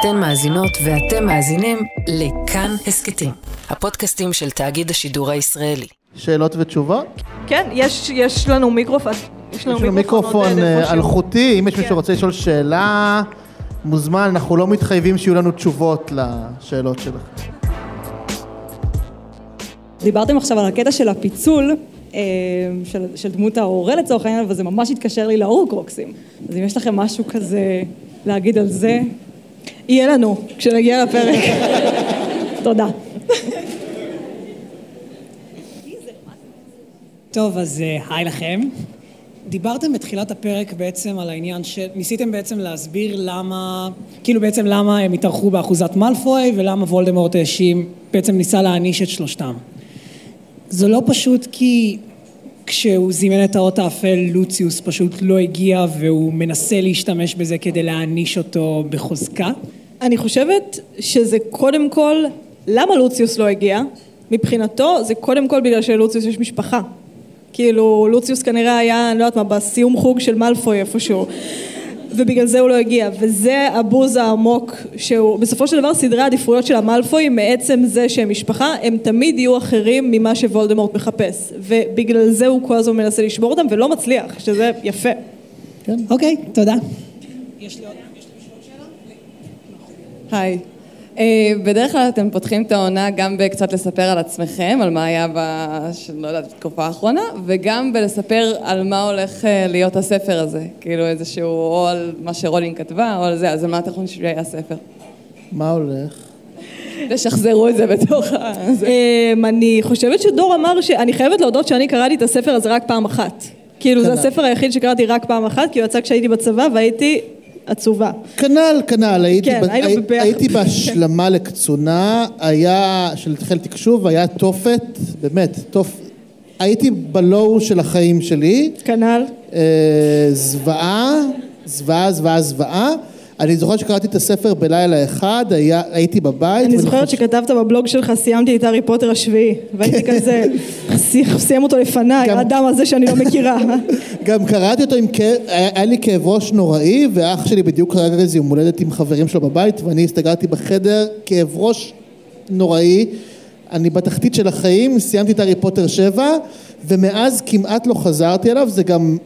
אתן מאזינות ואתם מאזינים לכאן הסכתים, הפודקאסטים של תאגיד השידור הישראלי. שאלות ותשובות? כן, יש, יש לנו מיקרופון. יש לנו יש לנו מיקרופון אה, איפשהו. אלחוטי, אם יש מישהו כן. שרוצה לשאול שאלה, מוזמן, אנחנו לא מתחייבים שיהיו לנו תשובות לשאלות שלך. דיברתם עכשיו על הקטע של הפיצול אה, של, של דמות ההורה לצורך העניין, וזה ממש התקשר לי לאורקרוקסים. אז אם יש לכם משהו כזה להגיד על זה, יהיה לנו, כשנגיע לפרק. תודה. טוב, אז אה, היי לכם. דיברתם בתחילת הפרק בעצם על העניין שניסיתם בעצם להסביר למה, כאילו בעצם למה הם התארחו באחוזת מאלפוי ולמה וולדמורט האשים, בעצם ניסה להעניש את שלושתם. זה לא פשוט כי כשהוא זימן את האות האפל לוציוס פשוט לא הגיע והוא מנסה להשתמש בזה כדי להעניש אותו בחוזקה? אני חושבת שזה קודם כל, למה לוציוס לא הגיע? מבחינתו זה קודם כל בגלל שללוציוס יש משפחה. כאילו, לוציוס כנראה היה, אני לא יודעת מה, בסיום חוג של מאלפוי איפשהו. ובגלל זה הוא לא הגיע, וזה הבוז העמוק שהוא, בסופו של דבר סדרי העדיפויות של המאלפוי מעצם זה שהם משפחה, הם תמיד יהיו אחרים ממה שוולדמורט מחפש, ובגלל זה הוא כל הזמן מנסה לשמור אותם ולא מצליח, שזה יפה. אוקיי, תודה. היי. אה, בדרך כלל אתם פותחים את העונה גם בקצת לספר על עצמכם, על מה היה ב... לא יודעת, בתקופה האחרונה, וגם בלספר על מה הולך אה, להיות הספר הזה. כאילו איזשהו, או על מה שרולינג כתבה, או על זה, אז על מה אתם חושבים שיהיה הספר? מה הולך? תשחזרו את זה בתוך ה... זה. אמ, אני חושבת שדור אמר ש... אני חייבת להודות שאני קראתי את הספר הזה רק פעם אחת. כאילו זה כנ"ל. הספר היחיד שקראתי רק פעם אחת, כי הוא יצא כשהייתי בצבא והייתי עצובה. כנ"ל, כנ"ל, הייתי, כן, ב- הי- ביחד. הייתי בהשלמה לקצונה, היה, של חיל תקשוב, היה תופת, באמת, תוף... הייתי בלואו של החיים שלי, כנ"ל. אה, זוועה, זוועה, זוועה, זוועה. אני זוכר שקראתי את הספר בלילה אחד, היה, הייתי בבית. אני זוכרת שכתבת בבלוג שלך, סיימתי את הארי פוטר השביעי, והייתי כזה, "סי- סיים אותו לפניי, כן. גם- האדם הזה שאני לא מכירה. גם קראתי אותו עם כאב, היה היה לי כאב ראש נוראי, ואח שלי בדיוק חגג איזה יום הולדת עם חברים שלו בבית, ואני הסתגרתי בחדר, כאב ראש נוראי. אני בתחתית של החיים, סיימתי את הארי פוטר 7, ומאז כמעט לא חזרתי אליו, זה גם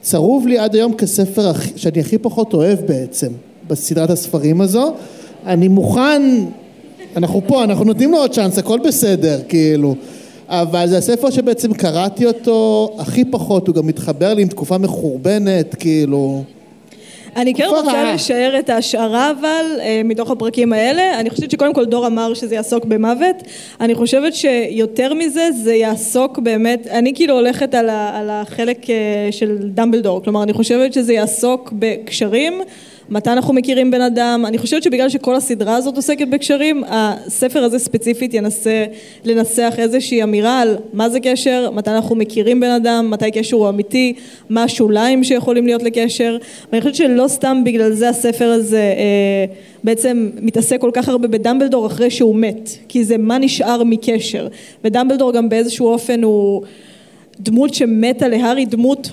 צרוב לי עד היום כספר שאני הכי פחות אוהב בעצם, בסדרת הספרים הזו. אני מוכן, אנחנו פה, אנחנו נותנים לו עוד צ'אנס, הכל בסדר, כאילו. אבל זה הספר שבעצם קראתי אותו הכי פחות, הוא גם מתחבר לי עם תקופה מחורבנת, כאילו... אני כן רוצה. לשער את ההשערה אבל אה, מתוך הפרקים האלה, אני חושבת שקודם כל דור אמר שזה יעסוק במוות, אני חושבת שיותר מזה זה יעסוק באמת, אני כאילו הולכת על, ה, על החלק אה, של דמבלדור, כלומר אני חושבת שזה יעסוק בקשרים, מתי אנחנו מכירים בן אדם, אני חושבת שבגלל שכל הסדרה הזאת עוסקת בקשרים, הספר הזה ספציפית ינסה לנסח איזושהי אמירה על מה זה קשר, מתי אנחנו מכירים בן אדם, מתי קשר הוא אמיתי, מה השוליים שיכולים להיות לקשר, ואני חושבת שלא סתם בגלל זה הספר הזה אה, בעצם מתעסק כל כך הרבה בדמבלדור אחרי שהוא מת, כי זה מה נשאר מקשר, ודמבלדור גם באיזשהו אופן הוא דמות שמתה להארי, דמות,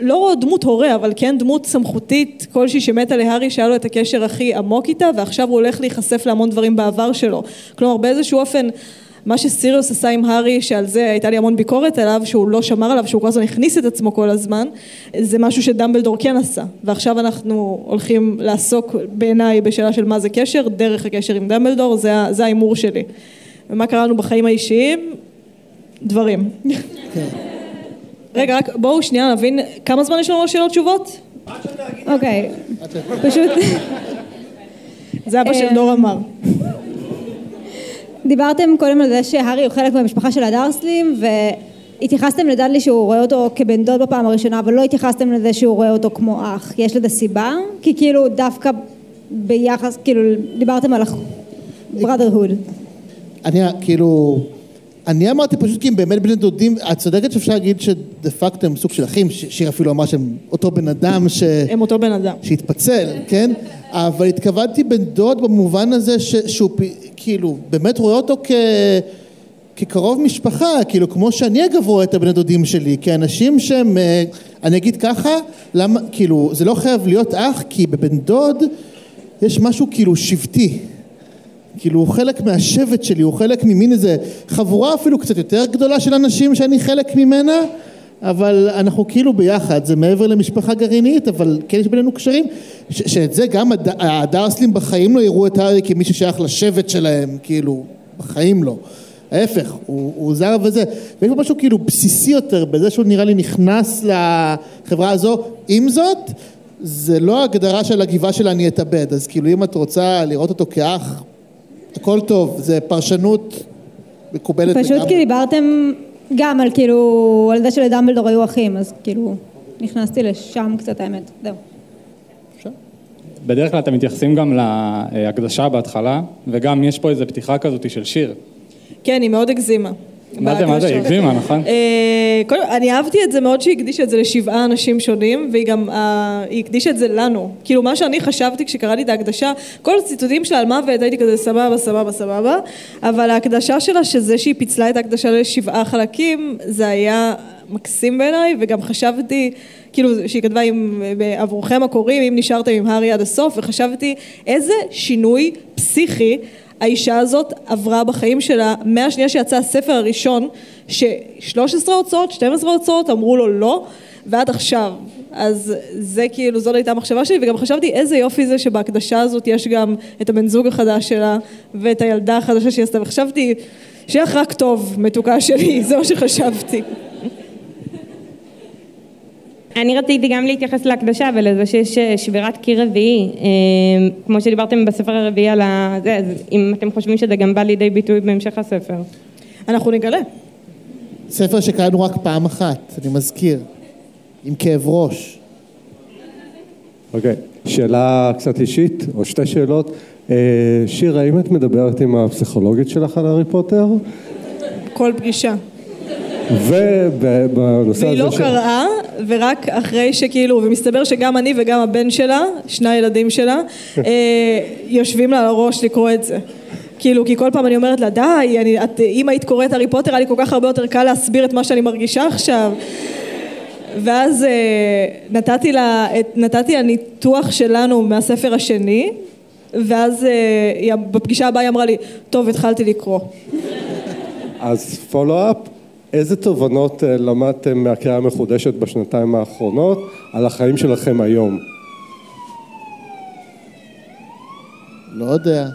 לא דמות הורה, אבל כן דמות סמכותית כלשהי שמתה להארי, שהיה לו את הקשר הכי עמוק איתה, ועכשיו הוא הולך להיחשף להמון דברים בעבר שלו. כלומר, באיזשהו אופן, מה שסיריוס עשה עם הארי, שעל זה הייתה לי המון ביקורת עליו, שהוא לא שמר עליו, שהוא כל הזמן הכניס את עצמו כל הזמן, זה משהו שדמבלדור כן עשה. ועכשיו אנחנו הולכים לעסוק בעיניי בשאלה של מה זה קשר, דרך הקשר עם דמבלדור, זה זה ההימור שלי. ומה קרה לנו בחיים האישיים? דברים. רגע, רק בואו שנייה נבין כמה זמן יש לנו לשאלות תשובות? אוקיי, פשוט זה אבא של אה, דור אמר. דיברתם קודם על זה שהארי הוא חלק מהמשפחה של הדרסלים והתייחסתם לדאדלי שהוא רואה אותו כבן דוד בפעם הראשונה אבל לא התייחסתם לזה שהוא רואה אותו כמו אח. יש לזה סיבה? כי כאילו דווקא ביחס, כאילו דיברתם על brotherhood. אני כאילו... אני אמרתי פשוט כי הם באמת בני דודים, את צודקת שאפשר להגיד שדה פקטו הם סוג של אחים, שיר אפילו אמר שהם אותו בן אדם ש... הם אותו בן אדם. שהתפצל, כן? אבל התכוונתי בן דוד במובן הזה ש... שהוא כאילו באמת רואה אותו כ... כקרוב משפחה, כאילו כמו שאני אגב רואה את הבני דודים שלי, כאנשים שהם, אה, אני אגיד ככה, למה, כאילו זה לא חייב להיות אח, כי בבן דוד יש משהו כאילו שבטי. כאילו הוא חלק מהשבט שלי, הוא חלק ממין איזה חבורה אפילו קצת יותר גדולה של אנשים שאני חלק ממנה, אבל אנחנו כאילו ביחד, זה מעבר למשפחה גרעינית, אבל כן יש בינינו קשרים, ש- שאת זה גם הד- הדרסלים בחיים לא יראו את הארי כמי ששייך לשבט שלהם, כאילו, בחיים לא. ההפך, הוא, הוא זר וזה, ויש פה משהו כאילו בסיסי יותר בזה שהוא נראה לי נכנס לחברה הזו, עם זאת, זה לא הגדרה של הגבעה של אני אתאבד, אז כאילו אם את רוצה לראות אותו כאח, הכל טוב, זה פרשנות מקובלת פשוט כי דיברתם גם על כאילו, על זה שלדמבלדור היו אחים, אז כאילו, נכנסתי לשם קצת האמת, זהו. בדרך כלל אתם מתייחסים גם להקדשה בהתחלה, וגם יש פה איזו פתיחה כזאת של שיר. כן, היא מאוד הגזימה. מה זה, מה זה, היא. הגזימה, נכון? אה, קודם, אני אהבתי את זה מאוד שהיא הקדישה את זה לשבעה אנשים שונים, והיא גם, אה, היא הקדישה את זה לנו. כאילו, מה שאני חשבתי כשקראתי את ההקדשה, כל הציטוטים שלה על מוות, הייתי כזה סבבה, סבבה, סבבה, אבל ההקדשה שלה, שזה שהיא פיצלה את ההקדשה לשבעה חלקים, זה היה מקסים בעיניי, וגם חשבתי, כאילו, שהיא כתבה עם, עבורכם הקוראים, אם נשארתם עם הארי עד הסוף, וחשבתי איזה שינוי פסיכי האישה הזאת עברה בחיים שלה מהשנייה שיצא הספר הראשון ש-13 הוצאות, 12 הוצאות אמרו לו לא ועד עכשיו. אז זה כאילו זאת הייתה המחשבה שלי וגם חשבתי איזה יופי זה שבהקדשה הזאת יש גם את הבן זוג החדש שלה ואת הילדה החדשה שהיא עשתה וחשבתי שיהיה רק טוב מתוקה שלי זה מה שחשבתי אני רציתי גם להתייחס להקדשה ולזה שיש אה, שבירת קיר רביעי, אה, כמו שדיברתם בספר הרביעי על ה... זה, אז אם אתם חושבים שזה גם בא לידי ביטוי בהמשך הספר. אנחנו נגלה ספר שקראנו רק פעם אחת, אני מזכיר, עם כאב ראש. אוקיי, שאלה קצת אישית, או שתי שאלות. אה, שיר, האם את מדברת עם הפסיכולוגית שלך על הארי פוטר? כל פגישה ובנושא והיא הזה לא קראה, ורק אחרי שכאילו, ומסתבר שגם אני וגם הבן שלה, שני הילדים שלה, אה, יושבים לה על הראש לקרוא את זה. כאילו, כי כל פעם אני אומרת לה, די, אני, את, אם היית קוראת הארי פוטר, היה לי כל כך הרבה יותר קל להסביר את מה שאני מרגישה עכשיו. ואז אה, נתתי לה, את, נתתי לה ניתוח שלנו מהספר השני, ואז אה, היא, בפגישה הבאה היא אמרה לי, טוב, התחלתי לקרוא. אז פולו-אפ, איזה תובנות אה, למדתם מהקריאה המחודשת בשנתיים האחרונות על החיים שלכם היום? לא יודע.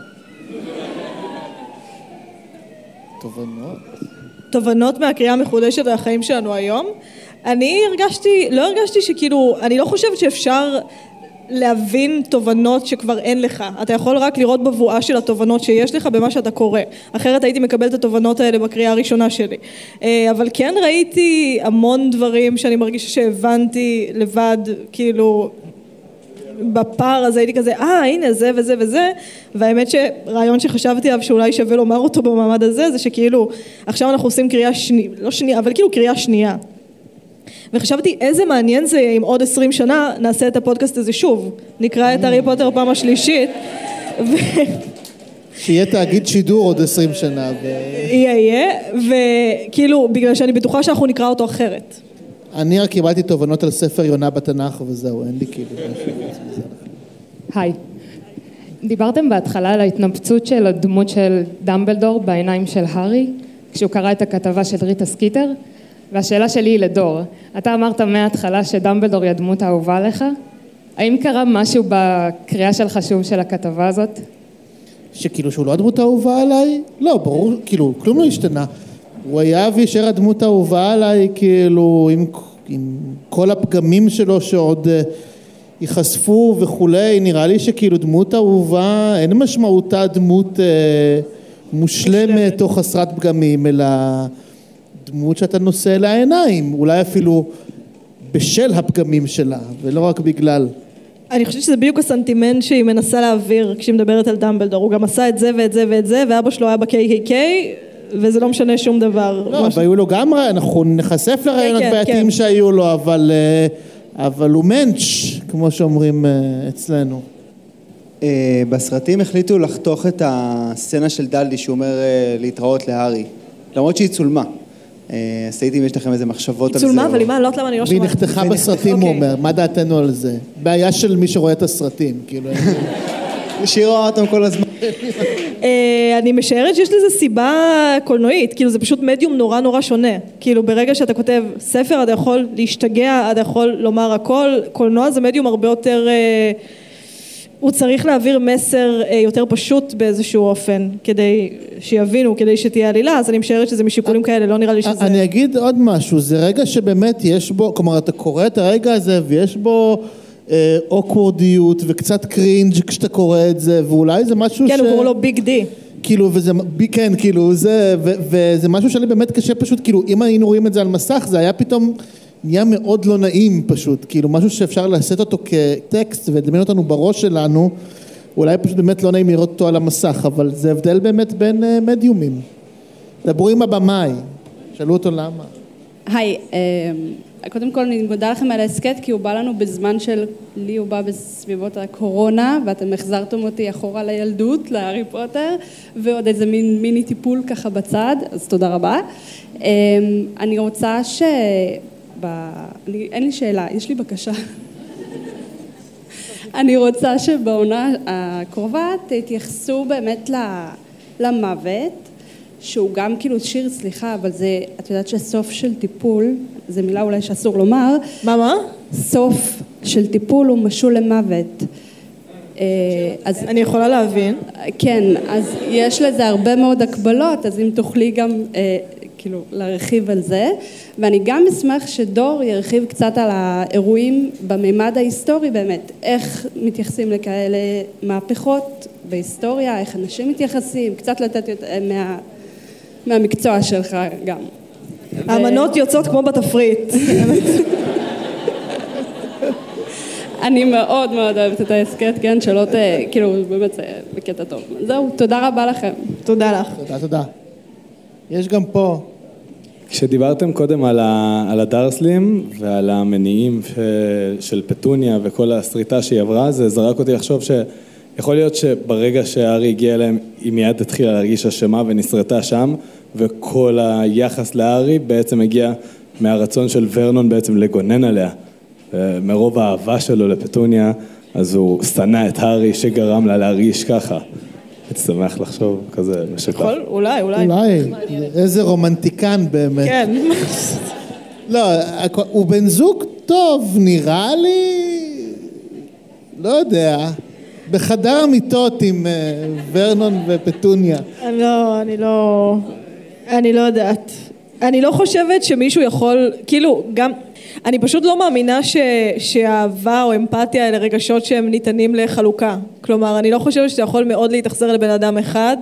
תובנות. תובנות מהקריאה המחודשת על החיים שלנו היום. אני הרגשתי, לא הרגשתי שכאילו, אני לא חושבת שאפשר להבין תובנות שכבר אין לך. אתה יכול רק לראות בבואה של התובנות שיש לך במה שאתה קורא. אחרת הייתי מקבלת את התובנות האלה בקריאה הראשונה שלי. אה, אבל כן ראיתי המון דברים שאני מרגישה שהבנתי לבד, כאילו, בפער הזה הייתי כזה, אה הנה זה וזה וזה והאמת שרעיון שחשבתי עליו שאולי שווה לומר אותו במעמד הזה זה שכאילו עכשיו אנחנו עושים קריאה שנייה, לא שנייה, אבל כאילו קריאה שנייה וחשבתי איזה מעניין זה אם עוד עשרים שנה נעשה את הפודקאסט הזה שוב נקרא את הארי פוטר פעם השלישית ו... שיהיה תאגיד שידור עוד עשרים שנה. ו... יהיה יהיה וכאילו בגלל שאני בטוחה שאנחנו נקרא אותו אחרת אני רק קיבלתי תובנות על ספר יונה בתנ"ך וזהו, אין לי כאילו משהו. היי. דיברתם בהתחלה על ההתנפצות של הדמות של דמבלדור בעיניים של הארי, כשהוא קרא את הכתבה של ריטה סקיטר, והשאלה שלי היא לדור. אתה אמרת מההתחלה שדמבלדור היא הדמות האהובה עליך? האם קרה משהו בקריאה שלך שוב של הכתבה הזאת? שכאילו שהוא לא הדמות האהובה עליי? לא, ברור, כאילו, כלום לא השתנה. הוא היה ויישאר הדמות האהובה עליי, כאילו, עם, עם כל הפגמים שלו שעוד uh, ייחשפו וכולי, נראה לי שכאילו דמות אהובה, אין משמעותה דמות uh, מושלמת או חסרת פגמים, אלא דמות שאתה נושא אליה עיניים, אולי אפילו בשל הפגמים שלה, ולא רק בגלל. אני חושבת שזה בדיוק הסנטימנט שהיא מנסה להעביר כשהיא מדברת על דמבלדור, הוא גם עשה את זה ואת זה ואת זה, ואבא שלו היה ב-KKK, וזה לא משנה שום דבר. לא, והיו לו גם, אנחנו ניחשף לרעיונות כן, בעייתיים כן. שהיו לו, אבל, אה, אבל הוא מענץ', כמו שאומרים אה, אצלנו. אה, בסרטים החליטו לחתוך את הסצנה של דלדי שהוא אומר להתראות להארי, למרות שהיא צולמה. אה, אז תהיתי אם יש לכם איזה מחשבות על זה. צולמה, או- אבל היא לא יודעת למה אני לא והיא שומעת. נחתכה זה בסרטים, הוא אוקיי. אומר, מה דעתנו על זה? בעיה של מי שרואה את הסרטים, כאילו. שיר רואה אותם כל הזמן. אה, אני משערת שיש לזה סיבה קולנועית, כאילו זה פשוט מדיום נורא נורא שונה. כאילו ברגע שאתה כותב ספר אתה יכול להשתגע, אתה יכול לומר הכל, קולנוע זה מדיום הרבה יותר... אה, הוא צריך להעביר מסר אה, יותר פשוט באיזשהו אופן, כדי שיבינו, כדי שתהיה עלילה, אז אני משערת שזה משיקולים כאלה, לא נראה לי שזה... אני אגיד עוד משהו, זה רגע שבאמת יש בו, כלומר אתה קורא את הרגע הזה ויש בו אוקוורדיות וקצת קרינג' כשאתה קורא את זה, ואולי זה משהו ש... כן, הוא קורא לו ביג די. כאילו, וזה, כן, כאילו, זה, ו, וזה משהו שלי באמת קשה פשוט, כאילו, אם היינו רואים את זה על מסך, זה היה פתאום נהיה מאוד לא נעים פשוט, כאילו, משהו שאפשר לשאת אותו כטקסט ולדמיין אותנו בראש שלנו, אולי פשוט באמת לא נעים לראות אותו על המסך, אבל זה הבדל באמת בין uh, מדיומים. דברו עם הבמאי, שאלו אותו למה. היי, uh, קודם כל אני מודה לכם על ההסכת כי הוא בא לנו בזמן של, לי הוא בא בסביבות הקורונה ואתם החזרתם אותי אחורה לילדות, להארי פוטר ועוד איזה מין מיני טיפול ככה בצד, אז תודה רבה. Uh, אני רוצה ש... ב... אני, אין לי שאלה, יש לי בקשה. אני רוצה שבעונה הקרובה תתייחסו באמת למוות, שהוא גם כאילו שיר, סליחה, אבל זה, את יודעת שסוף של טיפול, זו מילה אולי שאסור לומר. מה, מה? סוף של טיפול הוא משול למוות. אה, אז אני יכולה להבין. כן, אז יש לזה הרבה מאוד הקבלות, אז אם תוכלי גם אה, כאילו להרחיב על זה, ואני גם אשמח שדור ירחיב קצת על האירועים במימד ההיסטורי באמת, איך מתייחסים לכאלה מהפכות בהיסטוריה, איך אנשים מתייחסים, קצת לתת יותר, מה, מהמקצוע שלך גם. האמנות ו... יוצאות כמו בתפריט. אני מאוד מאוד אוהבת את ההסכת, כן, שלא ת... כאילו, באמת זה בקטע טוב. זהו, תודה רבה לכם. תודה לך. תודה, תודה. יש גם פה כשדיברתם קודם על, ה, על הדרסלים ועל המניעים ש, של פטוניה וכל הסריטה שהיא עברה, זה זרק אותי לחשוב שיכול להיות שברגע שהארי הגיע אליהם היא מיד התחילה להרגיש אשמה ונסרטה שם וכל היחס לארי בעצם הגיע מהרצון של ורנון בעצם לגונן עליה. מרוב האהבה שלו לפטוניה אז הוא שנא את הארי שגרם לה להרגיש ככה הייתי שמח לחשוב כזה משותף. יכול, אולי, אולי. אולי, איזה רומנטיקן באמת. כן. לא, הוא בן זוג טוב, נראה לי, לא יודע, בחדר המיטות עם אה, ורנון ופטוניה. לא, אני לא, אני לא יודעת. אני לא חושבת שמישהו יכול, כאילו, גם, אני פשוט לא מאמינה ש, שאהבה או אמפתיה אלה רגשות שהם ניתנים לחלוקה. כלומר, אני לא חושבת שאתה יכול מאוד להתאכזר לבן אדם אחד,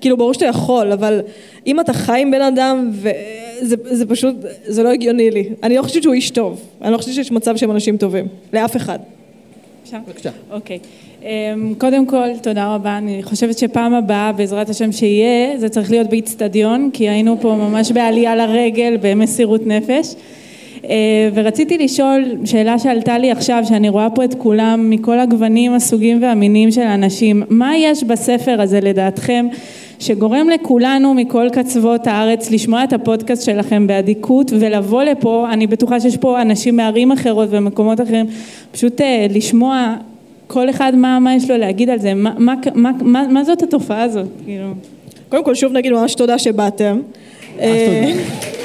כאילו ברור שאתה יכול, אבל אם אתה חי עם בן אדם, וזה זה פשוט, זה לא הגיוני לי. אני לא חושבת שהוא איש טוב, אני לא חושבת שיש מצב שהם אנשים טובים, לאף אחד. בבקשה. אוקיי. אמ, קודם כל, תודה רבה. אני חושבת שפעם הבאה, בעזרת השם שיהיה, זה צריך להיות באיצטדיון, כי היינו פה ממש בעלייה לרגל, במסירות נפש. אה, ורציתי לשאול שאלה שעלתה לי עכשיו, שאני רואה פה את כולם מכל הגוונים, הסוגים והמינים של האנשים, מה יש בספר הזה לדעתכם שגורם לכולנו מכל קצוות הארץ לשמוע את הפודקאסט שלכם באדיקות ולבוא לפה, אני בטוחה שיש פה אנשים מערים אחרות ומקומות אחרים, פשוט אה, לשמוע כל אחד מה, מה יש לו להגיד על זה, מה, מה, מה, מה, מה זאת התופעה הזאת, כאילו. קודם כל שוב נגיד ממש תודה שבאתם. אה,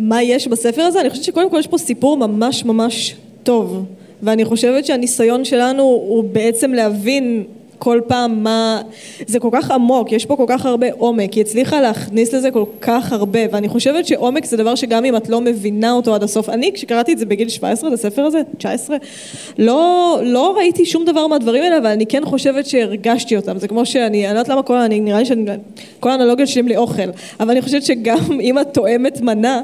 מה יש בספר הזה? אני חושבת שקודם כל יש פה סיפור ממש ממש טוב ואני חושבת שהניסיון שלנו הוא בעצם להבין כל פעם מה... זה כל כך עמוק, יש פה כל כך הרבה עומק, היא הצליחה להכניס לזה כל כך הרבה, ואני חושבת שעומק זה דבר שגם אם את לא מבינה אותו עד הסוף, אני כשקראתי את זה בגיל 17, את הספר הזה, 19, לא, לא ראיתי שום דבר מהדברים האלה, אבל אני כן חושבת שהרגשתי אותם, זה כמו שאני, אני לא יודעת למה כל, אני, נראה לי שאני, כל האנלוגיות שלי לי אוכל, אבל אני חושבת שגם אם את תואמת מנה,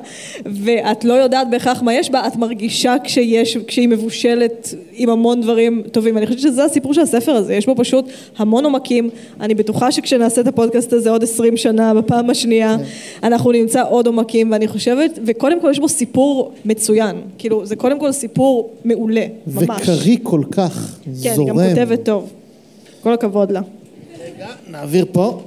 ואת לא יודעת בהכרח מה יש בה, את מרגישה כשיש, כשהיא מבושלת עם המון דברים טובים, אני חושבת שזה הסיפור של הספר הזה, יש בו פשוט המון עומקים, אני בטוחה שכשנעשה את הפודקאסט הזה עוד עשרים שנה, בפעם השנייה, כן. אנחנו נמצא עוד עומקים, ואני חושבת, וקודם כל יש בו סיפור מצוין, כאילו זה קודם כל סיפור מעולה, ממש. וקריא כל כך, כן, זורם. כן, היא גם כותבת טוב, כל הכבוד לה. רגע, נעביר פה.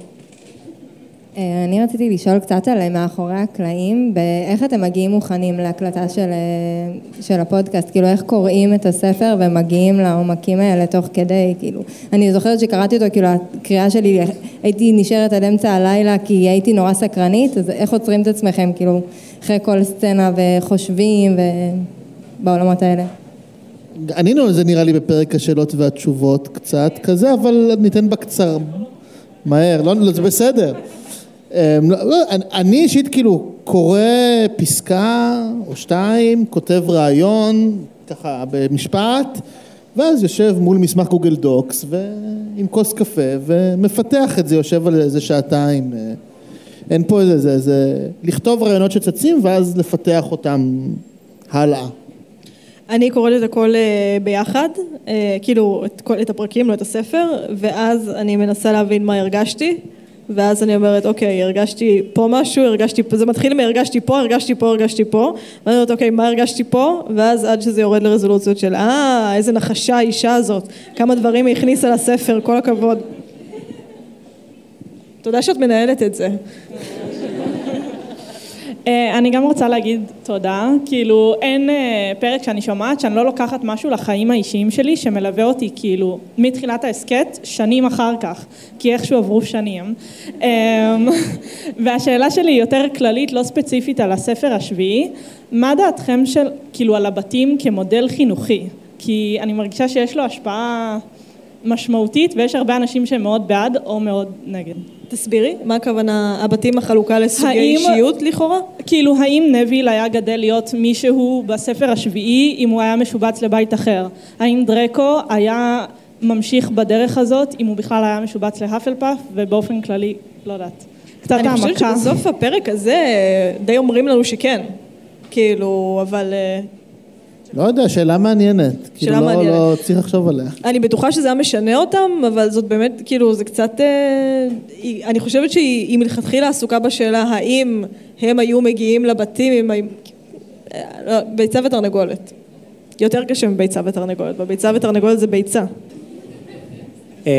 אה, אני רציתי לשאול קצת על מאחורי הקלעים, באיך אתם מגיעים מוכנים להקלטה של, אה, של הפודקאסט, כאילו איך קוראים את הספר ומגיעים לעומקים האלה תוך כדי, כאילו, אני זוכרת שקראתי אותו, כאילו הקריאה שלי, הייתי נשארת עד אמצע הלילה כי הייתי נורא סקרנית, אז איך עוצרים את עצמכם, כאילו, אחרי כל סצנה וחושבים ובעולמות האלה? ענינו על זה נראה לי בפרק השאלות והתשובות קצת כזה, אבל ניתן בקצר, מהר, לא, לא זה בסדר. אמ, לא, לא, אני אישית כאילו קורא פסקה או שתיים, כותב רעיון, ככה במשפט, ואז יושב מול מסמך גוגל דוקס ועם כוס קפה ומפתח את זה, יושב על איזה שעתיים. אה, אין פה איזה, זה, זה, לכתוב רעיונות שצצים ואז לפתח אותם הלאה. אני קוראת את הכל אה, ביחד, אה, כאילו את, כל, את הפרקים, לא את הספר, ואז אני מנסה להבין מה הרגשתי. ואז אני אומרת, אוקיי, הרגשתי פה משהו, הרגשתי פה, זה מתחיל מהרגשתי פה, הרגשתי פה, הרגשתי פה, ואני אומרת, אוקיי, מה הרגשתי פה? ואז עד שזה יורד לרזולוציות של, אה, איזה נחשה האישה הזאת, כמה דברים היא הכניסה לספר, כל הכבוד. תודה שאת מנהלת את זה. אה, אני גם רוצה להגיד תודה, כאילו אין אה, פרק שאני שומעת שאני לא לוקחת משהו לחיים האישיים שלי שמלווה אותי כאילו מתחילת ההסכת שנים אחר כך, כי איכשהו עברו שנים. אמ, והשאלה שלי היא יותר כללית, לא ספציפית על הספר השביעי, מה דעתכם של, כאילו על הבתים כמודל חינוכי? כי אני מרגישה שיש לו השפעה משמעותית ויש הרבה אנשים שהם מאוד בעד או מאוד נגד. תסבירי, מה הכוונה, הבתים החלוקה לסוגי האם, אישיות לכאורה? כאילו, האם נביל היה גדל להיות מישהו בספר השביעי אם הוא היה משובץ לבית אחר? האם דרקו היה ממשיך בדרך הזאת אם הוא בכלל היה משובץ להאפלפאף ובאופן כללי, לא יודעת. קצת העמקה. אני חושבת שבסוף הפרק הזה די אומרים לנו שכן, כאילו, אבל אה, לא יודע, שאלה מעניינת. שאלה כאילו לא, מעניינת. לא צריך לחשוב עליה. אני בטוחה שזה היה משנה אותם, אבל זאת באמת, כאילו, זה קצת... אה, אני חושבת שהיא מלכתחילה עסוקה בשאלה האם הם היו מגיעים לבתים עם... אה, לא, ביצה ותרנגולת. יותר קשה מביצה ותרנגולת. בביצה ותרנגולת זה ביצה. אמ,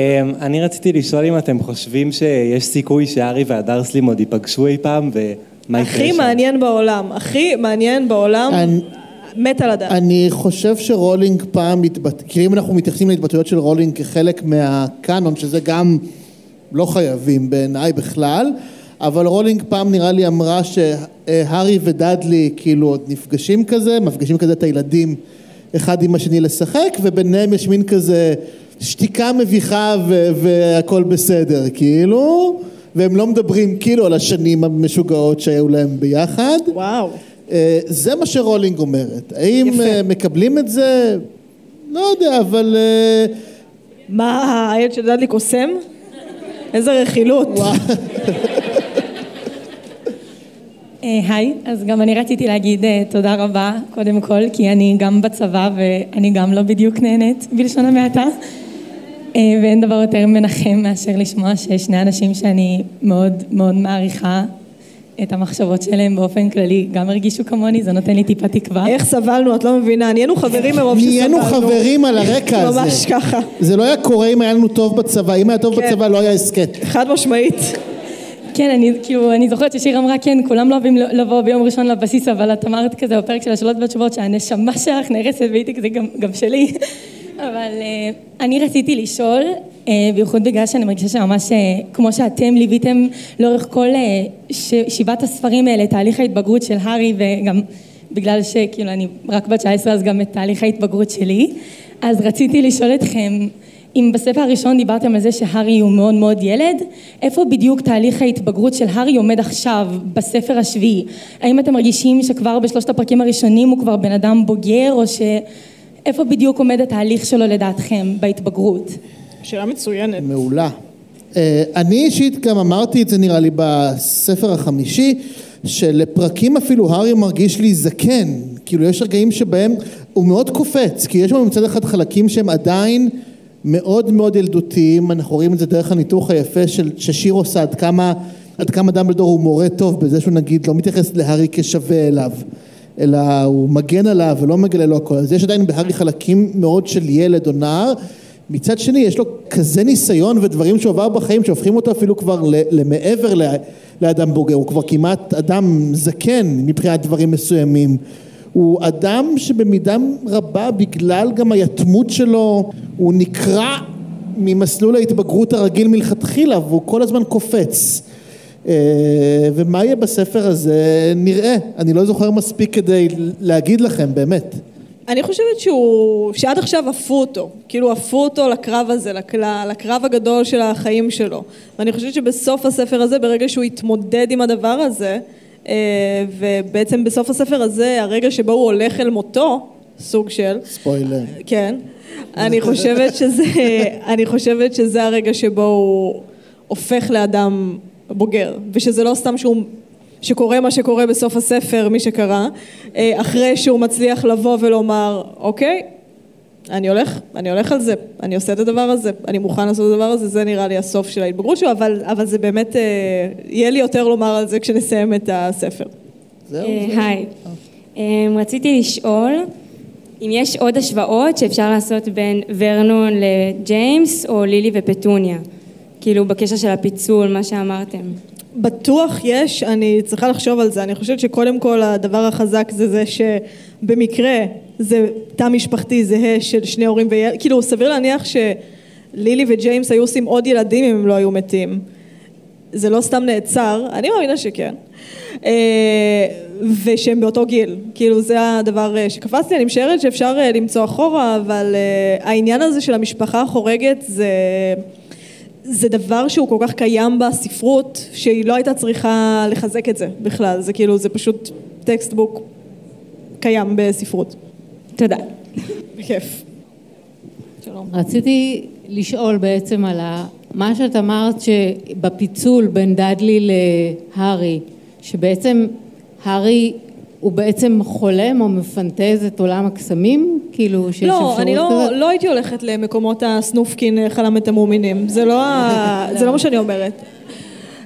אני רציתי לשאול אם אתם חושבים שיש סיכוי שארי והדרסלים עוד ייפגשו אי פעם ומה יקרה שם. הכי מעניין בעולם, הכי מעניין בעולם. מת על הדעת. אני חושב שרולינג פעם התבטא, כי אם אנחנו מתייחסים להתבטאויות של רולינג כחלק מהקאנון, שזה גם לא חייבים בעיניי בכלל, אבל רולינג פעם נראה לי אמרה שהארי ודאדלי כאילו עוד נפגשים כזה, מפגשים כזה את הילדים אחד עם השני לשחק, וביניהם יש מין כזה שתיקה מביכה והכל בסדר, כאילו, והם לא מדברים כאילו על השנים המשוגעות שהיו להם ביחד. וואו. אה, זה מה שרולינג אומרת. האם יפה. אה, מקבלים את זה? לא יודע, אבל... אה, מה, הילד של דדלי קוסם? איזה רכילות. היי, אז גם אני רציתי להגיד תודה רבה, קודם כל, כי אני גם בצבא ואני גם לא בדיוק נהנית בלשון המעטה. ואין דבר יותר מנחם מאשר לשמוע שיש שני אנשים שאני מאוד מאוד מעריכה את המחשבות שלהם באופן כללי, גם הרגישו כמוני, זה נותן לי טיפה תקווה. איך סבלנו, את לא מבינה, נהיינו חברים מרוב שסבלנו. נהיינו חברים על הרקע הזה. ממש ככה. זה לא היה קורה אם היה לנו טוב בצבא, אם היה טוב כן. בצבא לא היה הסכת. חד משמעית. כן, אני כאילו, אני זוכרת ששיר אמרה, כן, כולם לא אוהבים לבוא ביום ראשון לבסיס, אבל את אמרת כזה בפרק של השאלות והתשובות שהנשמה שלך נהרסת והייתי כזה גם, גם שלי. אבל uh, אני רציתי לשאול, uh, בייחוד בגלל שאני מרגישה שממש uh, כמו שאתם ליוויתם לאורך כל שבעת הספרים האלה, תהליך ההתבגרות של הארי וגם בגלל שכאילו אני רק בת 19 אז גם את תהליך ההתבגרות שלי, אז רציתי לשאול אתכם אם בספר הראשון דיברתם על זה שהארי הוא מאוד מאוד ילד, איפה בדיוק תהליך ההתבגרות של הארי עומד עכשיו בספר השביעי? האם אתם מרגישים שכבר בשלושת הפרקים הראשונים הוא כבר בן אדם בוגר או ש... איפה בדיוק עומד התהליך שלו לדעתכם בהתבגרות? שאלה מצוינת. מעולה. אה, אני אישית גם אמרתי את זה נראה לי בספר החמישי, שלפרקים אפילו הארי מרגיש לי זקן, כאילו יש רגעים שבהם הוא מאוד קופץ, כי יש לנו מצד אחד חלקים שהם עדיין מאוד מאוד ילדותיים, אנחנו רואים את זה דרך הניתוח היפה של, ששיר עושה, עד כמה, עד כמה דמבלדור הוא מורה טוב בזה שהוא נגיד לא מתייחס להארי כשווה אליו. אלא הוא מגן עליו ולא מגלה לו הכל. אז יש עדיין בהארי חלקים מאוד של ילד או נער. מצד שני יש לו כזה ניסיון ודברים שהוא עבר בחיים שהופכים אותו אפילו כבר למעבר לאדם בוגר, הוא כבר כמעט אדם זקן מבחינת דברים מסוימים. הוא אדם שבמידה רבה בגלל גם היתמות שלו הוא נקרע ממסלול ההתבגרות הרגיל מלכתחילה והוא כל הזמן קופץ. אה, ומה יהיה בספר הזה נראה, אני לא זוכר מספיק כדי להגיד לכם באמת. אני חושבת שהוא, שעד עכשיו עפו אותו, כאילו עפו אותו לקרב הזה, לק- לקרב הגדול של החיים שלו. ואני חושבת שבסוף הספר הזה, ברגע שהוא יתמודד עם הדבר הזה, אה, ובעצם בסוף הספר הזה, הרגע שבו הוא הולך אל מותו, סוג של, ספוילר. כן, אני חושבת שזה, אני חושבת שזה הרגע שבו הוא הופך לאדם בוגר, ושזה לא סתם שהוא, שקורה מה שקורה בסוף הספר, מי שקרא, אה, אחרי שהוא מצליח לבוא ולומר, אוקיי, אני הולך, אני הולך על זה, אני עושה את הדבר הזה, אני מוכן לעשות את הדבר הזה, זה נראה לי הסוף של ההתבגרות שלו, אבל, אבל זה באמת, אה, יהיה לי יותר לומר על זה כשנסיים את הספר. אה, היי. אמ, רציתי לשאול אם יש עוד השוואות שאפשר לעשות בין ורנון לג'יימס או לילי ופטוניה, כאילו בקשר של הפיצול, מה שאמרתם. בטוח יש, אני צריכה לחשוב על זה. אני חושבת שקודם כל הדבר החזק זה זה שבמקרה זה תא משפחתי זהה של שני הורים וילד, כאילו סביר להניח שלילי וג'יימס היו עושים עוד ילדים אם הם לא היו מתים. זה לא סתם נעצר, אני מאמינה שכן. אה, ושהם באותו גיל, כאילו זה הדבר אה, שקפצתי, אני משערת שאפשר אה, למצוא אחורה, אבל העניין הזה של המשפחה החורגת זה... זה דבר שהוא כל כך קיים בספרות, שהיא לא הייתה צריכה לחזק את זה בכלל, זה כאילו, זה פשוט textbook קיים בספרות. תודה. בכיף. שלום. רציתי לשאול בעצם על. מה שאת אמרת שבפיצול בין דאדלי להארי, שבעצם הארי הוא בעצם חולם או מפנטז את עולם הקסמים? כאילו שיש אפשרות לא, כזאת? אני לא, לא הייתי הולכת למקומות הסנופקין אה, חלם את המומינים, זה לא, ה- זה לא מה שאני אומרת.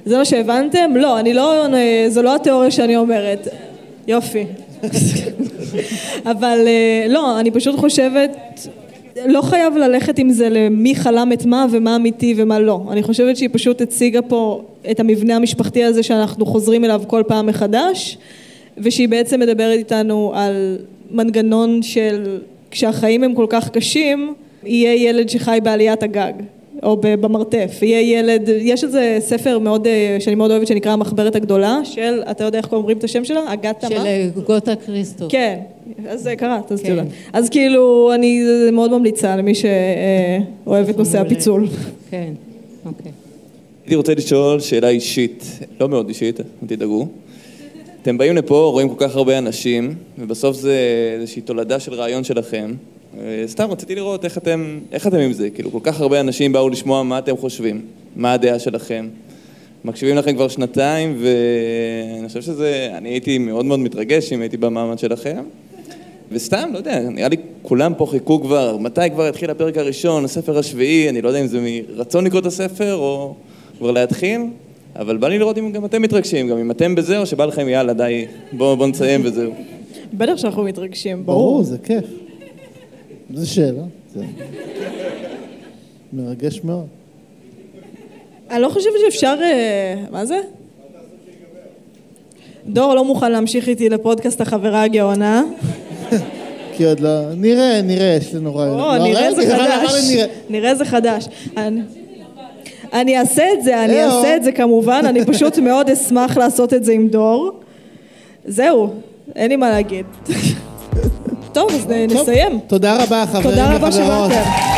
זה מה שהבנתם? לא, אני לא, זו לא התיאוריה שאני אומרת. יופי. אבל אה, לא, אני פשוט חושבת, לא חייב ללכת עם זה למי חלם את מה ומה אמיתי ומה לא. אני חושבת שהיא פשוט הציגה פה את המבנה המשפחתי הזה שאנחנו חוזרים אליו כל פעם מחדש, ושהיא בעצם מדברת איתנו על מנגנון של כשהחיים הם כל כך קשים, יהיה ילד שחי בעליית הגג. או במרתף, יהיה ילד, יש איזה ספר מאוד, אה, שאני מאוד אוהבת שנקרא המחברת הגדולה של, אתה יודע איך אומרים את השם שלה? אגתה מה? של אה, גוטה קריסטו. כן, אז אה, קראת, אז כן. תודה. אז כאילו, אני מאוד ממליצה למי שאוהב את נושא הפיצול. כן, אוקיי. הייתי רוצה לשאול שאלה אישית, לא מאוד אישית, אל תדאגו. אתם באים לפה, רואים כל כך הרבה אנשים, ובסוף זה איזושהי תולדה של רעיון שלכם. אה, סתם רציתי לראות איך אתם, איך אתם עם זה, כאילו כל כך הרבה אנשים באו לשמוע מה אתם חושבים, מה הדעה שלכם. מקשיבים לכם כבר שנתיים, ואני חושב שזה, אני הייתי מאוד מאוד מתרגש אם הייתי במעמד שלכם. וסתם, לא יודע, נראה לי כולם פה חיכו כבר, מתי כבר יתחיל הפרק הראשון, הספר השביעי, אני לא יודע אם זה מרצון לקרוא את הספר או כבר להתחיל, אבל בא לי לראות אם גם אתם מתרגשים, גם אם אתם בזה או שבא לכם יאללה די, בואו בוא נסיים וזהו. בטח שאנחנו מתרגשים, ברור, ברור. זה כיף. זו שאלה. זה מרגש מאוד. אני לא חושבת שאפשר... אה, מה זה? דור לא מוכן להמשיך איתי לפודקאסט החברה הגאונה. כי עוד לא... נראה, נראה, יש לנו רעיון. או, לא, נראה זה חדש. נראה. נראה זה חדש. אני- אעשה את זה, אני. אעשה את זה כמובן, אני פשוט מאוד אשמח לעשות את זה עם דור. זהו, אין לי מה להגיד. טוב, אז נסיים. תודה רבה, חברים תודה רבה וחברות. שבאתם.